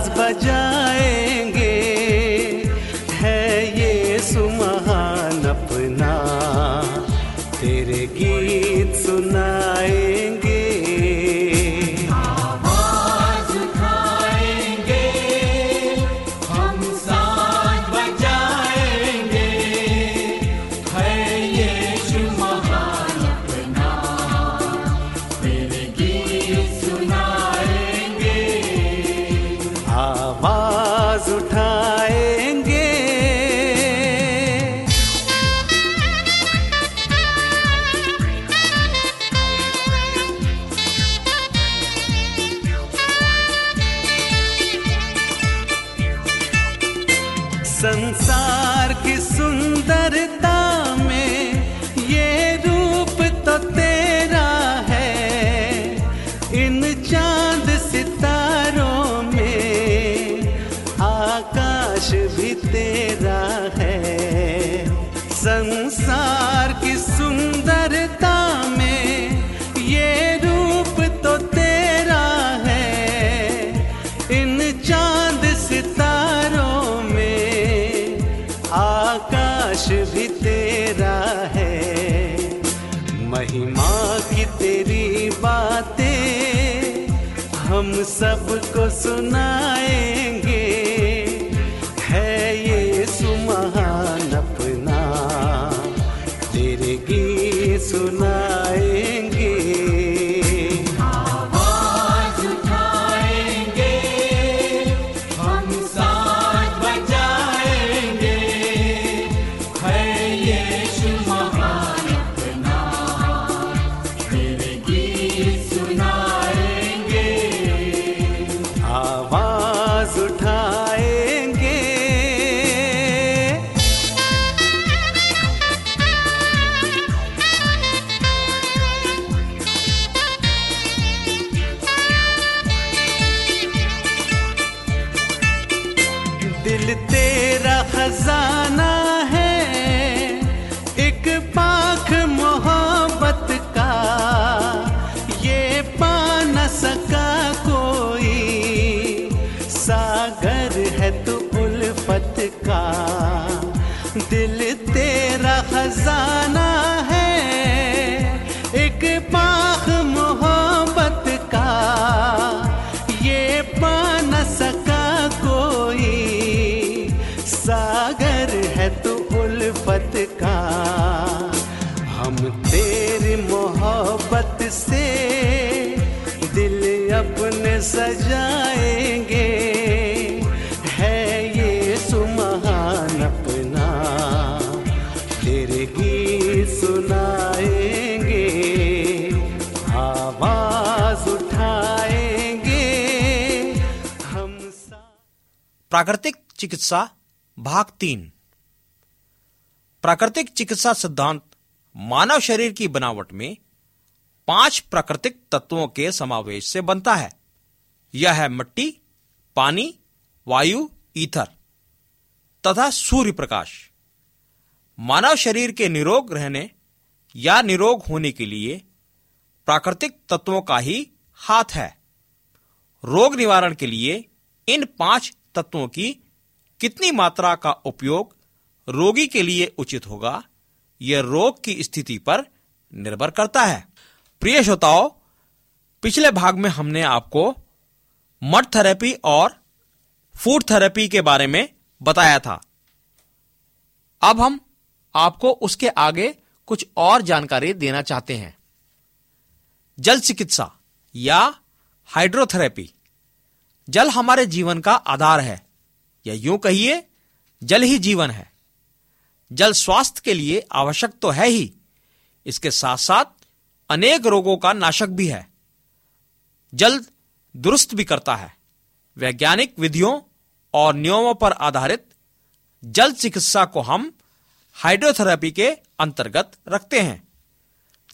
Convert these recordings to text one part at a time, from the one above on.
साज बजाएँगे संसार। सबको सुनाएँगे। सजाएँगे। है ये सुमहान अपना। तेरे गीत सुनाएँगे, आवाज़ उठाएँगे। हम प्राकृतिक चिकित्सा, भाग तीन। प्राकृतिक चिकित्सा सिद्धांत, मानव शरीर की बनावट में पाँच प्राकृतिक तत्वों के समावेश से बनता है। यह है मिट्टी, पानी, वायु, ईथर, तथा सूर्य प्रकाश मानव शरीर के निरोग रहने या निरोग होने के लिए प्राकृतिक तत्वों का ही हाथ है। रोग निवारण के लिए इन पाँच तत्वों की कितनी मात्रा का उपयोग रोगी के लिए उचित होगा, यह रोग की स्थिति पर निर्भर करता है। प्रिय श्रोताओं, पिछले भाग में हमने आपको मड थेरेपी और फ़ूड थेरेपी के बारे में बताया था। अब हम आपको उसके आगे कुछ और जानकारी देना चाहते हैं। जल चिकित्सा या हाइड्रोथेरेपी। जल हमारे जीवन का आधार है, या यूँ कहिए, जल ही जीवन है। जल स्वास्थ्य के लिए आवश्यक तो है ही, इसके साथ साथ अनेक रोगों का नाशक भी है। जल दुरुस्त भी करता है। वैज्ञानिक विधियों और नियमों पर आधारित जल चिकित्सा को हम हाइड्रोथेरेपी के अंतर्गत रखते हैं।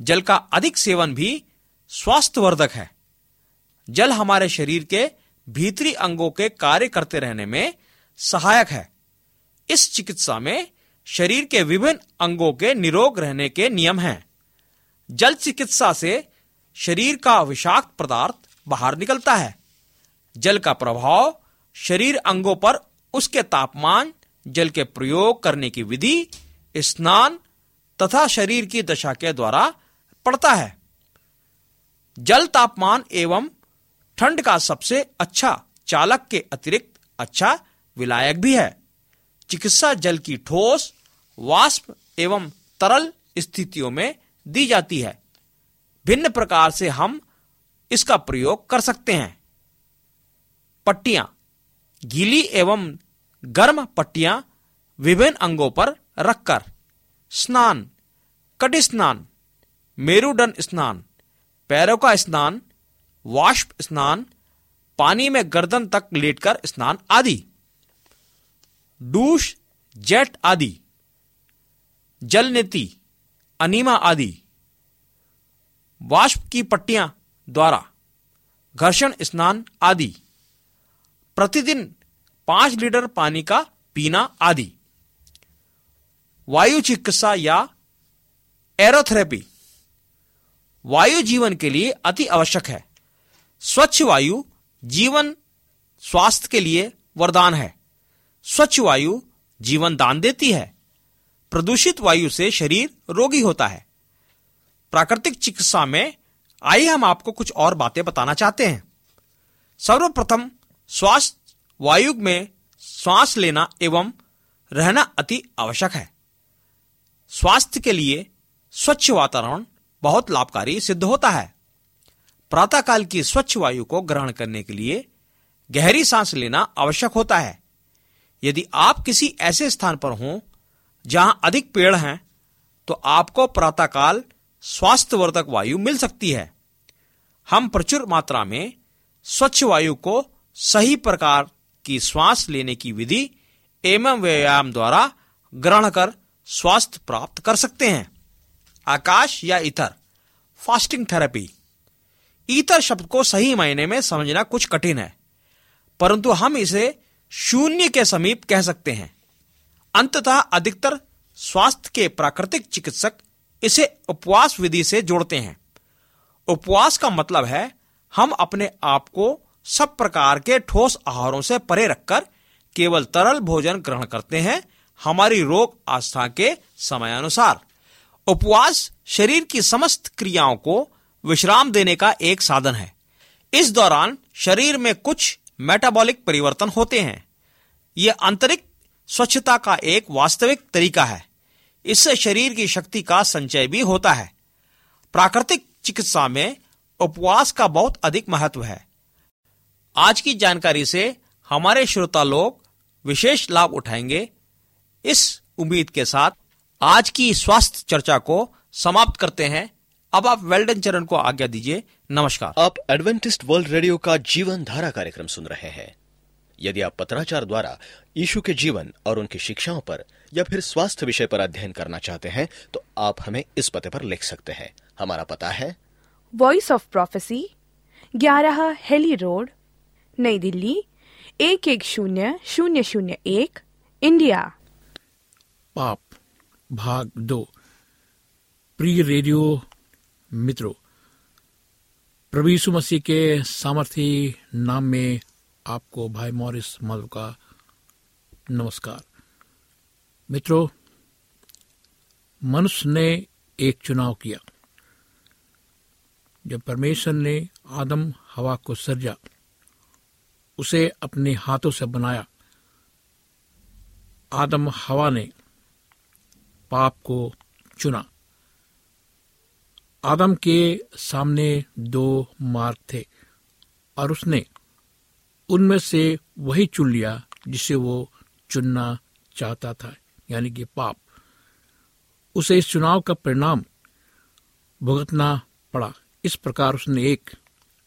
जल का अधिक सेवन भी स्वास्थ्यवर्धक है। जल हमारे शरीर के भीतरी अंगों के कार्य करते रहने में सहायक है। इस चिकित्सा में शरीर के विभिन्न अंगों के निरोग रहने के नियम हैं। जल चिकित्सा से शरीर का विषाक्त पदार्थ बाहर निकलता है। जल का प्रभाव शरीर अंगों पर, उसके तापमान, जल के प्रयोग करने की विधि, स्नान तथा शरीर की दशा के द्वारा पड़ता है। जल तापमान एवं ठंड का सबसे अच्छा चालक के अतिरिक्त अच्छा विलायक भी है। चिकित्सा जल की ठोस, वाष्प एवं तरल स्थितियों में दी जाती है। भिन्न प्रकार से हम इसका प्रयोग कर सकते हैं। पट्टियाँ, गीली एवं गर्म पट्टियाँ विभिन्न अंगों पर रखकर, स्नान, कटि स्नान, मेरुदंड स्नान, पैरों का स्नान, वाष्प स्नान, पानी में गर्दन तक लेटकर स्नान आदि। डूश, जेट आदि जल नीति अनिमा आदि। वाष्प की पट्टियाँ द्वारा, घर्षण, स्नान आदि। प्रतिदिन पाँच लीटर पानी का पीना आदि। वायु चिकित्सा या एरोथेरेपी। वायु जीवन के लिए अति आवश्यक है। स्वच्छ वायु जीवन स्वास्थ्य के लिए वरदान है। स्वच्छ वायु जीवन दान देती है। प्रदूषित वायु से शरीर रोगी होता है। प्राकृतिक चिकित्सा में आइए हम आपको कुछ और बातें बताना चाहते हैं। सर्वप्रथम स्वास्थ्य वायु में श्वास लेना एवं रहना अति आवश्यक है। स्वास्थ्य के लिए स्वच्छ वातावरण बहुत लाभकारी सिद्ध होता है। प्रातःकाल की स्वच्छ वायु को ग्रहण करने के लिए गहरी सांस लेना आवश्यक होता है। यदि आप किसी ऐसे स्थान पर हों जहाँ अधिक पेड़ हैं तो आपको प्रातःकाल स्वास्थ्यवर्धक वायु मिल सकती है। हम प्रचुर मात्रा में स्वच्छ वायु को सही प्रकार की श्वास लेने की विधि एवं व्यायाम द्वारा ग्रहण कर स्वास्थ्य प्राप्त कर सकते हैं। आकाश या इथर फास्टिंग थेरेपी। ईतर शब्द को सही मायने में समझना कुछ कठिन है, परंतु हम इसे शून्य के समीप कह सकते हैं। अंततः अधिकतर स्वास्थ्य के प्राकृतिक चिकित्सक इसे उपवास विधि से जोड़ते हैं। उपवास का मतलब है, हम अपने आप को सब प्रकार के ठोस आहारों से परे रखकर केवल तरल भोजन ग्रहण करते हैं हमारी रोग आस्था के समयानुसार। उपवास शरीर की समस्त क्रियाओं को विश्राम देने का एक साधन है। इस दौरान शरीर में कुछ मेटाबॉलिक परिवर्तन होते हैं। यह आंतरिक स्वच्छता का एक वास्तविक तरीका है। इससे शरीर की शक्ति का संचय भी होता है। प्राकृतिक चिकित्सा में उपवास का बहुत अधिक महत्व है। आज की जानकारी से हमारे श्रोता लोग विशेष लाभ उठाएँगे। इस उम्मीद के साथ आज की स्वास्थ्य चर्चा को समाप्त करते हैं। अब आप वेल्डन चरण को आज्ञा दीजिए। नमस्कार। आप एडवेंटिस्ट वर्ल्ड रेडियो का जीवन धारा कार्यक्रम सुन रहे हैं। यदि आप पत्राचार द्वारा यीशु के जीवन और उनकी शिक्षाओं पर या फिर स्वास्थ्य विषय पर अध्ययन करना चाहते हैं तो आप हमें इस पते पर लिख सकते हैं। हमारा पता है। वॉइस ऑफ़ प्रोफेसी ग्यारह हेली रोड नई दिल्ली एक एक शून्य शून्य शून्य एक इंडिया। पाप भाग दो। प्रिय रेडियो मित्रों प्रभु यीशु मसीह के सामर्थी नाम में आपको भाई मॉरिस मधु का नमस्कार। मित्रों, मनुष्य ने एक चुनाव किया। जब परमेश्वर ने आदम हवा को सर्जा उसे अपने हाथों से बनाया, आदम हवा ने पाप को चुना। आदम के सामने दो मार्ग थे और उसने उनमें से वही चुन लिया जिसे वो चुनना चाहता था, यानी कि पाप। उसे इस चुनाव का परिणाम भुगतना पड़ा। इस प्रकार उसने एक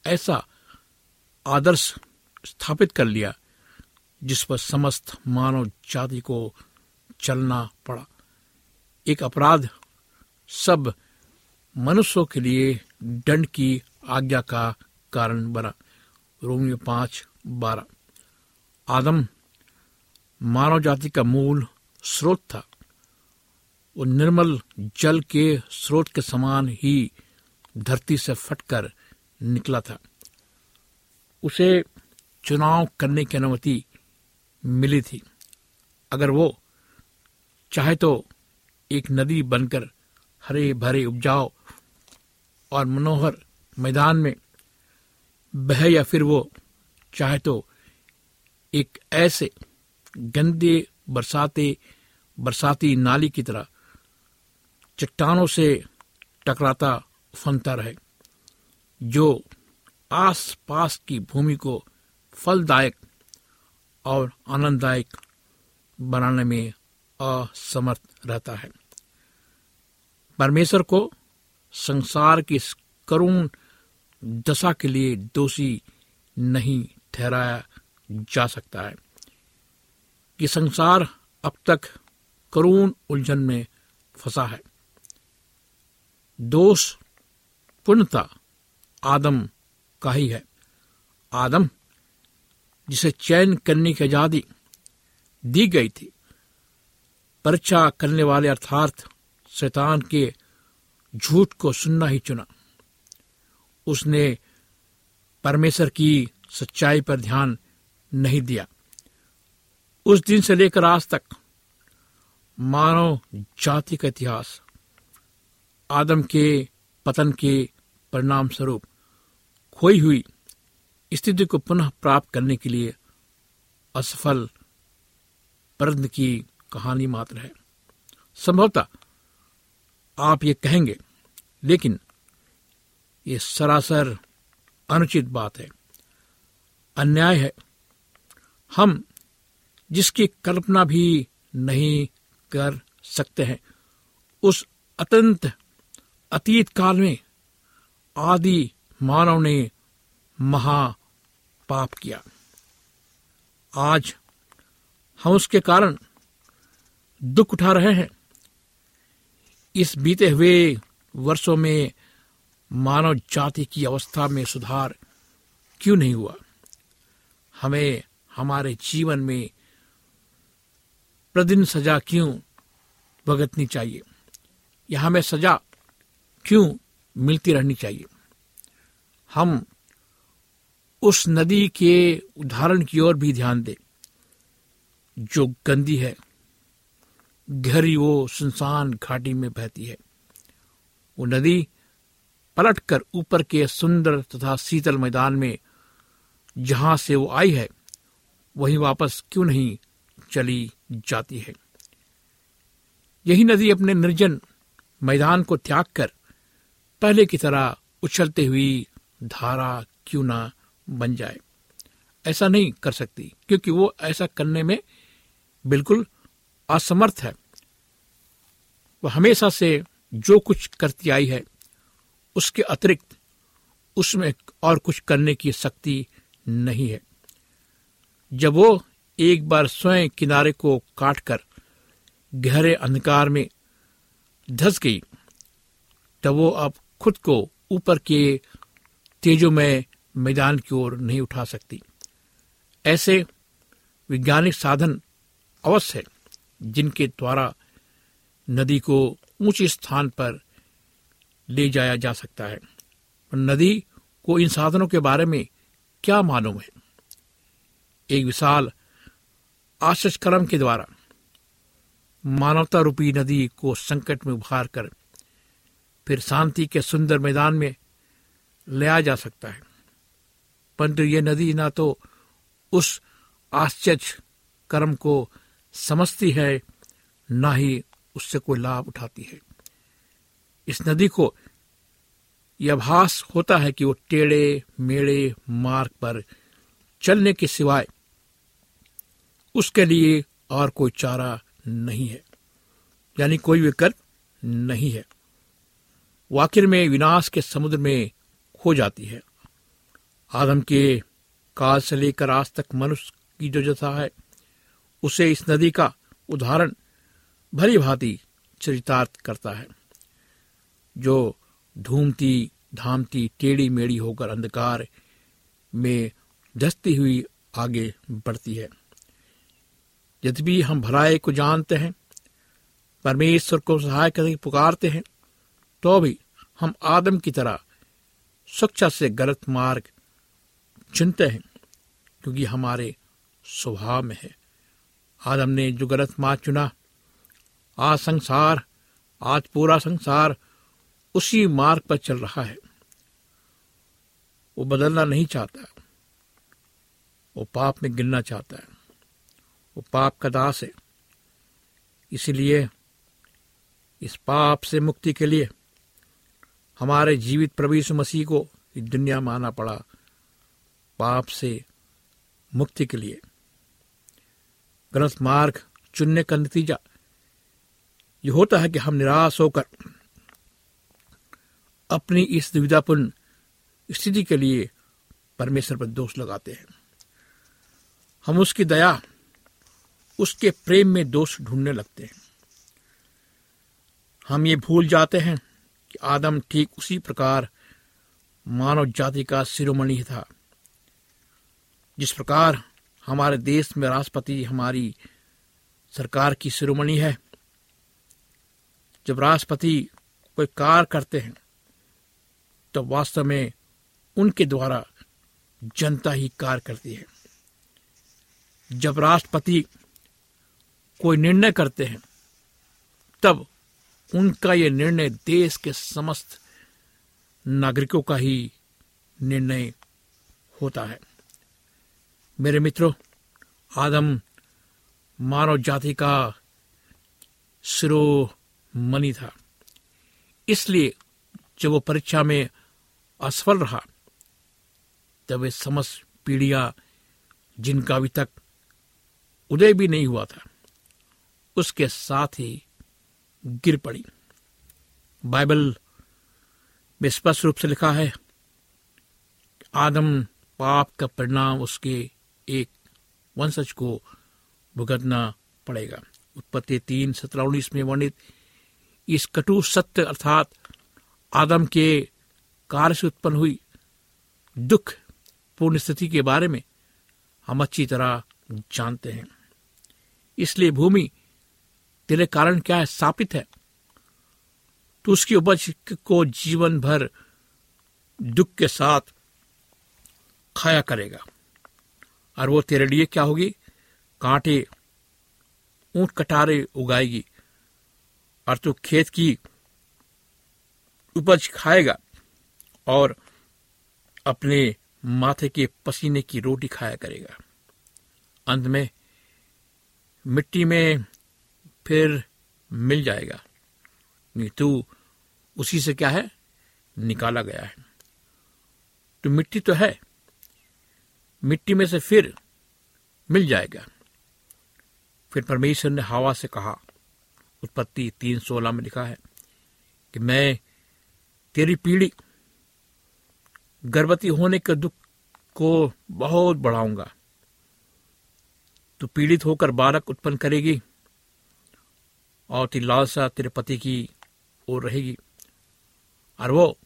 ऐसा आदर्श स्थापित कर लिया, जिस पर समस्त मानव जाति को चलना पड़ा। एक अपराध सब मनुष्यों के लिए दंड की आज्ञा का कारण बना। रोमियो पाँच बारह। आदम, मानव जाति का मूल स्रोत था। वो निर्मल जल के स्रोत के समान ही धरती से फटकर निकला था। उसे चुनाव करने की अनुमति मिली थी। अगर वो चाहे तो एक नदी बनकर हरे भरे उपजाओ और मनोहर मैदान में बह या फिर वो चाहे तो एक ऐसे गंदे, बरसाते, बरसाती नाली की तरह चट्टानों से टकराता फनता रहे, जो आस पास की भूमि को फलदायक और आनंददायक बनाने में असमर्थ रहता है। परमेश्वर को संसार की करुण दशा के लिए दोषी नहीं ठहराया जा सकता है। कि संसार अब तक करुण उलझन में फंसा है। दोष पूर्णता आदम का ही है। आदम, जिसे चयन करने की आज़ादी दी गई थी परीक्षा करने वाले अर्थात शैतान के झूठ को सुनना ही चुना। उसने परमेश्वर की सच्चाई पर ध्यान नहीं दिया। उस दिन से लेकर आज तक मानव जाति का इतिहास, आदम के, पतन के परिणाम स्वरूप खोई हुई स्थिति को पुनः प्राप्त करने के लिए असफल प्रयत्न की कहानी मात्र है। संभवतः आप ये कहेंगे, लेकिन ये सरासर अनुचित बात है। अन्याय है। हम जिसकी कल्पना भी नहीं कर सकते हैं, उस अत्यंत अतीत काल में आदि मानव ने महा पाप किया। आज हम उसके कारण दुख उठा रहे हैं। इस बीते हुए वर्षों में मानव जाति की अवस्था में सुधार क्यों नहीं हुआ? हमें हमारे जीवन में प्रतिदिन सजा क्यों भुगतनी चाहिए? या हमें सजा क्यों मिलती रहनी चाहिए? हम उस नदी के उदाहरण की ओर भी ध्यान दें, जो गंदी है, गहरी वो सुनसान घाटी में बहती है। वो नदी पलटकर ऊपर के सुंदर तथा शीतल मैदान में जहाँ से वो आई है, वहीं वापस क्यों नहीं चली जाती है? यही नदी अपने निर्जन मैदान को त्याग कर पहले की तरह उछलते हुई धारा क्यों ना बन जाए। ऐसा नहीं कर सकती, क्योंकि वो ऐसा करने में बिल्कुल असमर्थ है। वह हमेशा से जो कुछ करती आई है, उसके अतिरिक्त उसमें और कुछ करने की शक्ति नहीं है। जब वो एक बार स्वयं किनारे को काटकर गहरे अंधकार में धस गई, तब वो अब खुद को ऊपर के तेजो में मैदान की ओर नहीं उठा सकती। ऐसे वैज्ञानिक साधन अवश्य है, जिनके द्वारा नदी को ऊँचे स्थान पर ले जाया जा सकता है। नदी को इन साधनों के बारे में क्या मालूम है? एक विशाल आश्चर्यक्रम के द्वारा मानवता रूपी नदी को संकट में उभार कर फिर शांति के सुंदर मैदान में ले आ जा सकता है। परंतु ये नदी ना तो उस आश्चर्य कर्म को समझती है, ना ही उससे कोई लाभ उठाती है। इस नदी को यह आभास होता है कि वो टेढ़े, मेढ़े मार्ग पर चलने के सिवाय उसके लिए और कोई चारा नहीं है, यानी कोई विकल्प नहीं है। वो आखिर में विनाश के समुद्र में खो जाती है। आदम के काल से लेकर आज तक मनुष्य की जो जथा है, उसे इस नदी का उदाहरण भली भांति चरितार्थ करता है, जो धूमती, धामती, टेढ़ी मेढ़ी होकर अंधकार में धसती हुई आगे बढ़ती है। यद्यपि हम भलाई को जानते हैं, परमेश्वर को सहाय करके पुकारते हैं तो भी हम आदम की तरह सुक्षा से गलत मार्ग चुनते हैं, क्योंकि हमारे स्वभाव में है। आदम ने जो गलत मार्ग चुना, आज संसार, आज पूरा संसार उसी मार्ग पर चल रहा है। वो बदलना नहीं चाहता वो पाप में गिरना चाहता है। वो पाप का दास है। इसलिए इस पाप से मुक्ति के लिए हमारे जीवित यीशु मसीह को इस दुनिया में आना पड़ा पाप से मुक्ति के लिए। गलत मार्ग चुनने का नतीजा ये होता है कि हम निराश होकर अपनी इस दुविधापूर्ण स्थिति के लिए परमेश्वर पर दोष लगाते हैं। हम उसकी दया, उसके प्रेम में दोष ढूँढने लगते हैं। हम ये भूल जाते हैं कि आदम ठीक उसी प्रकार मानव जाति का शिरोमणि था। जिस प्रकार हमारे देश में राष्ट्रपति हमारी सरकार की शिरोमणि है, जब राष्ट्रपति कोई कार्य करते हैं तो वास्तव में उनके द्वारा जनता ही कार्य करती है। जब राष्ट्रपति कोई निर्णय करते हैं, तब उनका यह निर्णय देश के समस्त नागरिकों का ही निर्णय होता है। मेरे मित्रों, आदम मानव जाति का शिरोमणि था। इसलिए जब वो परीक्षा में असफल रहा। तब वे समस्त पीढ़ियाँ जिनका अभी तक उदय भी नहीं हुआ था, उसके साथ ही गिर पड़ी। बाइबल में स्पष्ट रूप से लिखा है, आदम पाप का परिणाम उसके एक वंशज को भुगतना पड़ेगा। उत्पत्ति तीन, सत्रह, उन्नीस में वर्णित, इस कटु सत्य अर्थात आदम के कार्य से उत्पन्न हुई दुख पूर्ण स्थिति के बारे में हम अच्छी तरह जानते हैं। इसलिए भूमि तेरे कारण क्या है स्थापित है? तो उसकी उपज को जीवन भर दुख के साथ खाया करेगा। और वो तेरे लिए क्या होगी? कांटे, ऊँट कटारे उगाएगी। और तू खेत की उपज खाएगा। और अपने माथे के पसीने की रोटी खाया करेगा। अंत में मिट्टी में फिर मिल जाएगा। नहीं तू उसी से क्या है? निकाला गया है। तो मिट्टी तो है। मिट्टी में से फिर मिल जाएगा। फिर परमेश्वर ने हवा से कहा, उत्पत्ति तीन सोलह में लिखा है कि मैं तेरी पीढ़ी गर्भवती होने के दुख को बहुत बढ़ाऊँगा। तू पीड़ित होकर बालक उत्पन्न करेगी और तेरी लालसा तेरे पति की ओर रहेगी। और वो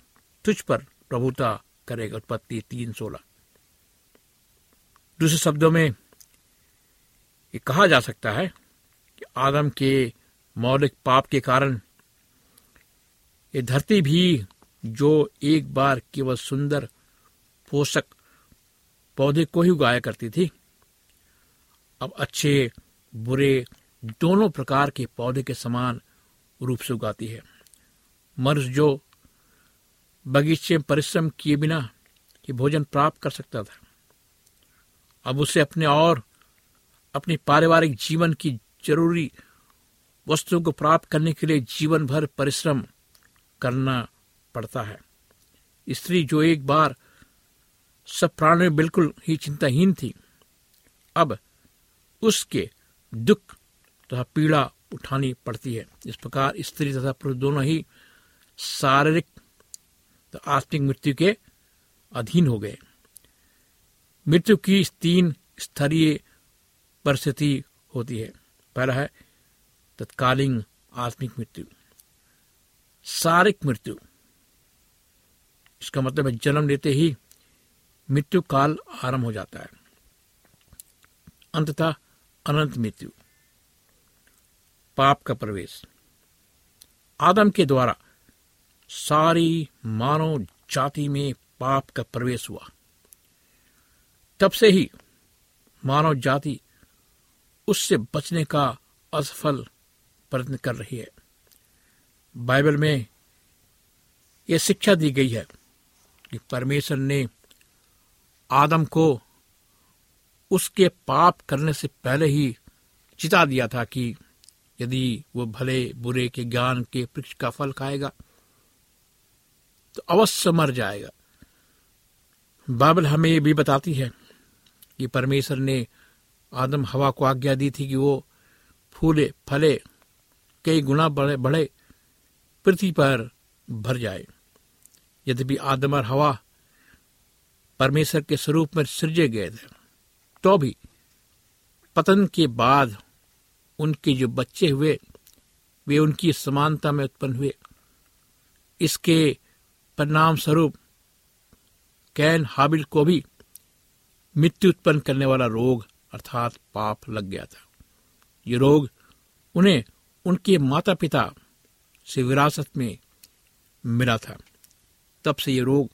तुझ पर प्रभुता करेगा, उत्पत्ति तीन सोलह। दूसरे शब्दों में ये कहा जा सकता है कि आदम के मौलिक पाप के कारण ये धरती भी जो एक बार केवल सुंदर पोषक पौधे को ही उगाया करती थी। अब अच्छे, बुरे, दोनों प्रकार के पौधे के समान रूप से उगाती है। मनुष्य जो बगीचे में परिश्रम किए बिना ये भोजन प्राप्त कर सकता था, अब उसे अपने और अपने पारिवारिक जीवन की ज़रूरी वस्तुओं को प्राप्त करने के लिए जीवन भर परिश्रम करना पड़ता है। स्त्री जो एक बार सब प्राण में बिल्कुल ही चिंताहीन थी, अब उसके दुख तथा पीड़ा उठानी पड़ती है। इस प्रकार स्त्री तथा पुरुष दोनों ही शारीरिक आत्मिक मृत्यु के अधीन हो गए। मृत्यु की तीन स्तरीय परिस्थिति होती है। पहला है तत्कालीन आत्मिक मृत्यु, शारीरिक मृत्यु। इसका मतलब है जन्म लेते ही मृत्यु काल आरंभ हो जाता है। अंततः अनंत मृत्यु। पाप का प्रवेश। आदम के द्वारा सारी मानव जाति में पाप का प्रवेश हुआ। तब से ही मानव जाति उससे बचने का असफल प्रयत्न कर रही है। बाइबल में यह शिक्षा दी गई है कि परमेश्वर ने आदम को उसके पाप करने से पहले ही चिता दिया था कि यदि वो भले बुरे के ज्ञान के वृक्ष का फल खाएगा तो अवश्य मर जाएगा। बाइबल हमें भी बताती है कि परमेश्वर ने आदम हवा को आज्ञा दी थी कि वो फूले, फले, कई गुना बढ़े बढ़े, पृथ्वी पर भर जाए। यद्यपि आदम और हवा परमेश्वर के स्वरूप में सृजे गए थे तो भी पतन के बाद उनके जो बच्चे हुए, वे उनकी समानता में उत्पन्न हुए। इसके परिणाम स्वरूप कैन हाबिल को भी मृत्यु उत्पन्न करने वाला रोग अर्थात पाप लग गया था। ये रोग उन्हें उनके माता पिता से विरासत में मिला था। तब से ये रोग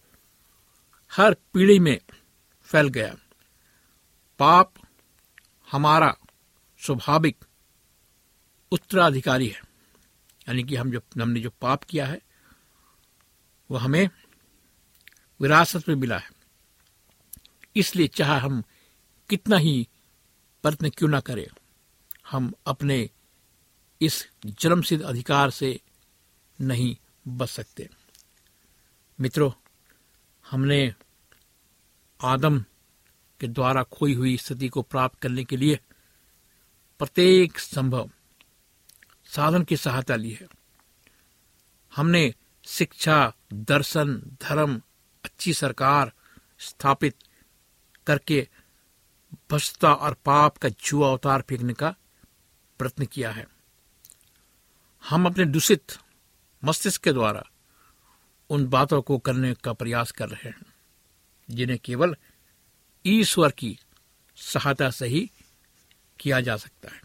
हर पीढ़ी में फैल गया। पाप हमारा स्वाभाविक उत्तराधिकारी है। यानी कि हम जो, हमने जो पाप किया है, वह हमें विरासत में मिला है। इसलिए चाहे हम कितना ही प्रयत्न क्यों ना करें, हम अपने इस जन्मसिद्ध अधिकार से नहीं बच सकते। मित्रों, हमने आदम के द्वारा खोई हुई स्थिति को प्राप्त करने के लिए प्रत्येक संभव साधन की सहायता ली है। हमने शिक्षा, दर्शन, धर्म, अच्छी सरकार स्थापित करके भ्रष्टता और पाप का जुआ उतार फेंकने का प्रयत्न किया है। हम अपने दूषित मस्तिष्क के द्वारा उन बातों को करने का प्रयास कर रहे हैं, जिन्हें केवल ईश्वर की सहायता से ही किया जा सकता है।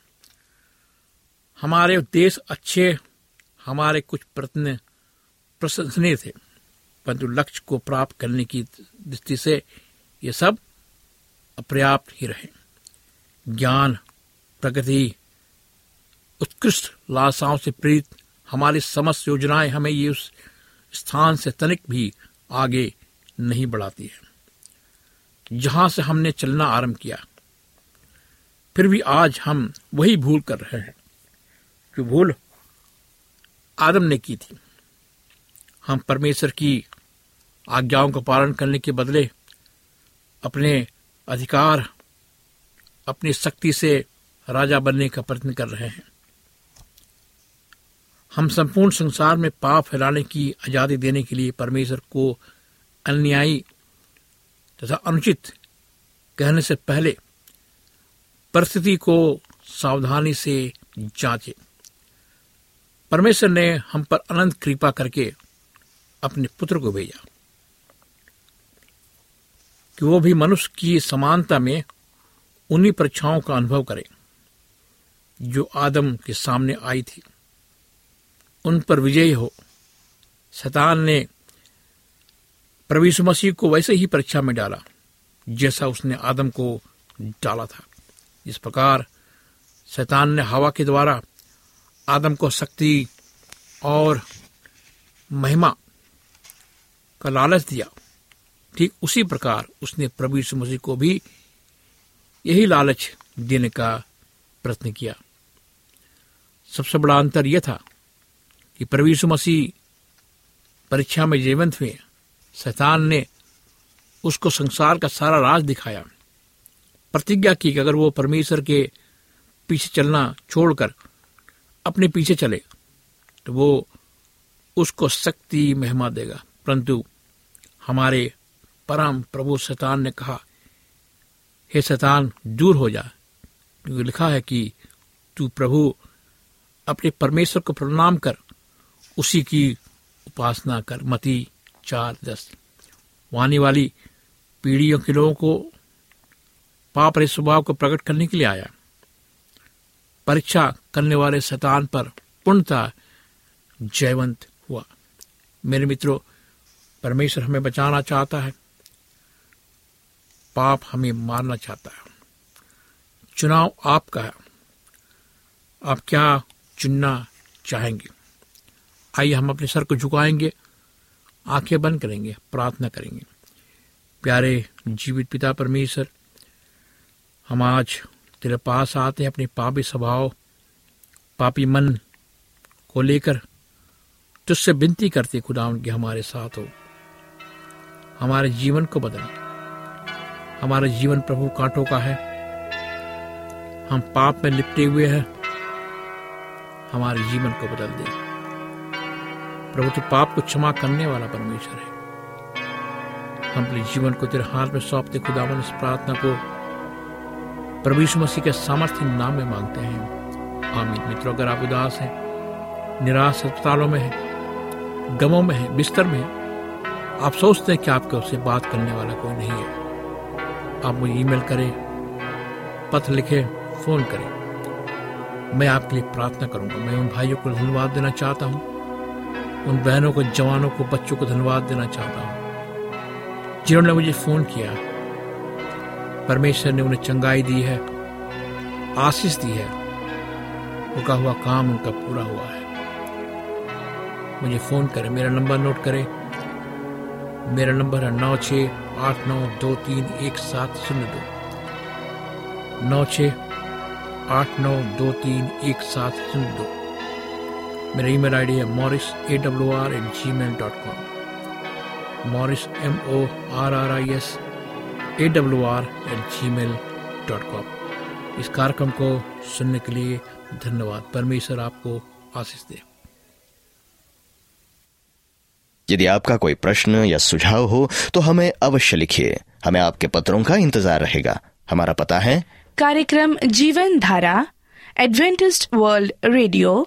हमारे उद्देश्य अच्छे, हमारे कुछ प्रयत्न प्रशंसनीय थे, परंतु लक्ष्य को प्राप्त करने की दृष्टि से ये सब अपर्याप्त ही रहे। ज्ञान, प्रगति, उत्कृष्ट लालसाओं से प्रेरित हमारी समस्त योजनाएँ हमें ये उस स्थान से तनिक भी आगे नहीं बढ़ाती है। जहाँ से हमने चलना आरंभ किया, फिर भी आज हम वही भूल कर रहे हैं जो भूल आदम ने की थी। हम परमेश्वर की आज्ञाओं का पालन करने के बदले अपने अधिकार, अपनी शक्ति से राजा बनने का प्रयत्न कर रहे हैं। हम संपूर्ण संसार में पाप फैलाने की आज़ादी देने के लिए परमेश्वर को अन्यायी तथा अनुचित कहने से पहले परिस्थिति को सावधानी से जांचे। परमेश्वर ने हम पर अनंत कृपा करके अपने पुत्र को भेजा। कि वो भी मनुष्य की समानता में उन्हीं परीक्षाओं का अनुभव करे, जो आदम के सामने आई थी। उन पर विजयी हो। शतान ने प्रवीषु मसीह को वैसे ही परीक्षा में डाला, जैसा उसने आदम को डाला था। इस प्रकार शैतान ने हवा के द्वारा आदम को शक्ति और महिमा का लालच दिया। ठीक उसी प्रकार उसने प्रभु यीशु मसीह को भी यही लालच देने का प्रयत्न किया। सबसे बड़ा अंतर यह था कि यीशु मसीह परीक्षा में जीवंत हुए। शैतान ने उसको संसार का सारा राज दिखाया। प्रतिज्ञा की कि अगर वो परमेश्वर के पीछे चलना छोड़कर अपने पीछे चले तो वो उसको शक्ति महिमा देगा। परंतु हमारे परम प्रभु शैतान ने कहा, हे शैतान, दूर हो जा। क्योंकि लिखा है कि तू प्रभु अपने परमेश्वर को प्रणाम कर उसी की उपासना कर, मती चार दस। वानी वाली पीढ़ियों के लोगों को पाप रहे स्वभाव को प्रकट करने के लिए आया। परीक्षा करने वाले शैतान पर पूर्णता जयवंत हुआ। मेरे मित्रों, परमेश्वर हमें बचाना चाहता है। पाप हमें मारना चाहता है। चुनाव आपका है। आप क्या चुनना चाहेंगे? आइए हम अपने सर को झुकाएँगे, आँखें बंद करेंगे, प्रार्थना करेंगे। प्यारे जीवित पिता परमेश्वर, हम आज तेरे पास आते हैं अपने पापी स्वभाव, पापी मन को लेकर, तुझसे विनती करते खुदा उनके हमारे साथ हो। हमारे जीवन को बदल। हमारा जीवन प्रभु कांटों का है। हम पाप में लिपटे हुए हैं। हमारे जीवन को बदल दे। प्रभु तो पाप को क्षमा करने वाला परमेश्वर है। हम अपने जीवन को तेरे हाथ में सौंपते खुदावन इस प्रार्थना को प्रभु मसीह के सामर्थ्य नाम में मांगते हैं। आमीन। मित्रों, अगर आप उदास हैं, निराश अस्पतालों में हैं, गमों में हैं, बिस्तर में आप सोचते हैं कि आपके उससे बात करने वाला कोई नहीं है। आप मुझे ईमेल करें, पत्र लिखें, फ़ोन करें। मैं आपके लिए प्रार्थना करूँगा। मैं उन भाइयों को धन्यवाद देना चाहता हूँ। उन बहनों को, जवानों को, बच्चों को धन्यवाद देना चाहता हूँ। जिन्होंने मुझे फ़ोन किया, परमेश्वर ने उन्हें चंगाई दी है, आशीष दी है। रुका हुआ काम उनका पूरा हुआ है। मुझे फ़ोन करें, मेरा नंबर नोट करें। मेरा नंबर है नौ छ आठ नौ दो तीन एक सात शून्य दो। नौ छ आठ नौ दो तीन एक सात शून्य दो। मेरा ईमेल आईडी है Morris A W R at Gmail dot com Morris M O R R I S A W R at Gmail dot com इस कार्यक्रम को सुनने के लिए धन्यवाद। परमेश्वर आपको आशीष दे। यदि आपका कोई प्रश्न या सुझाव हो तो हमें अवश्य लिखिए। हमें आपके पत्रों का इंतज़ार रहेगा। हमारा पता है कार्यक्रम Jeevan Dhara Adventist world radio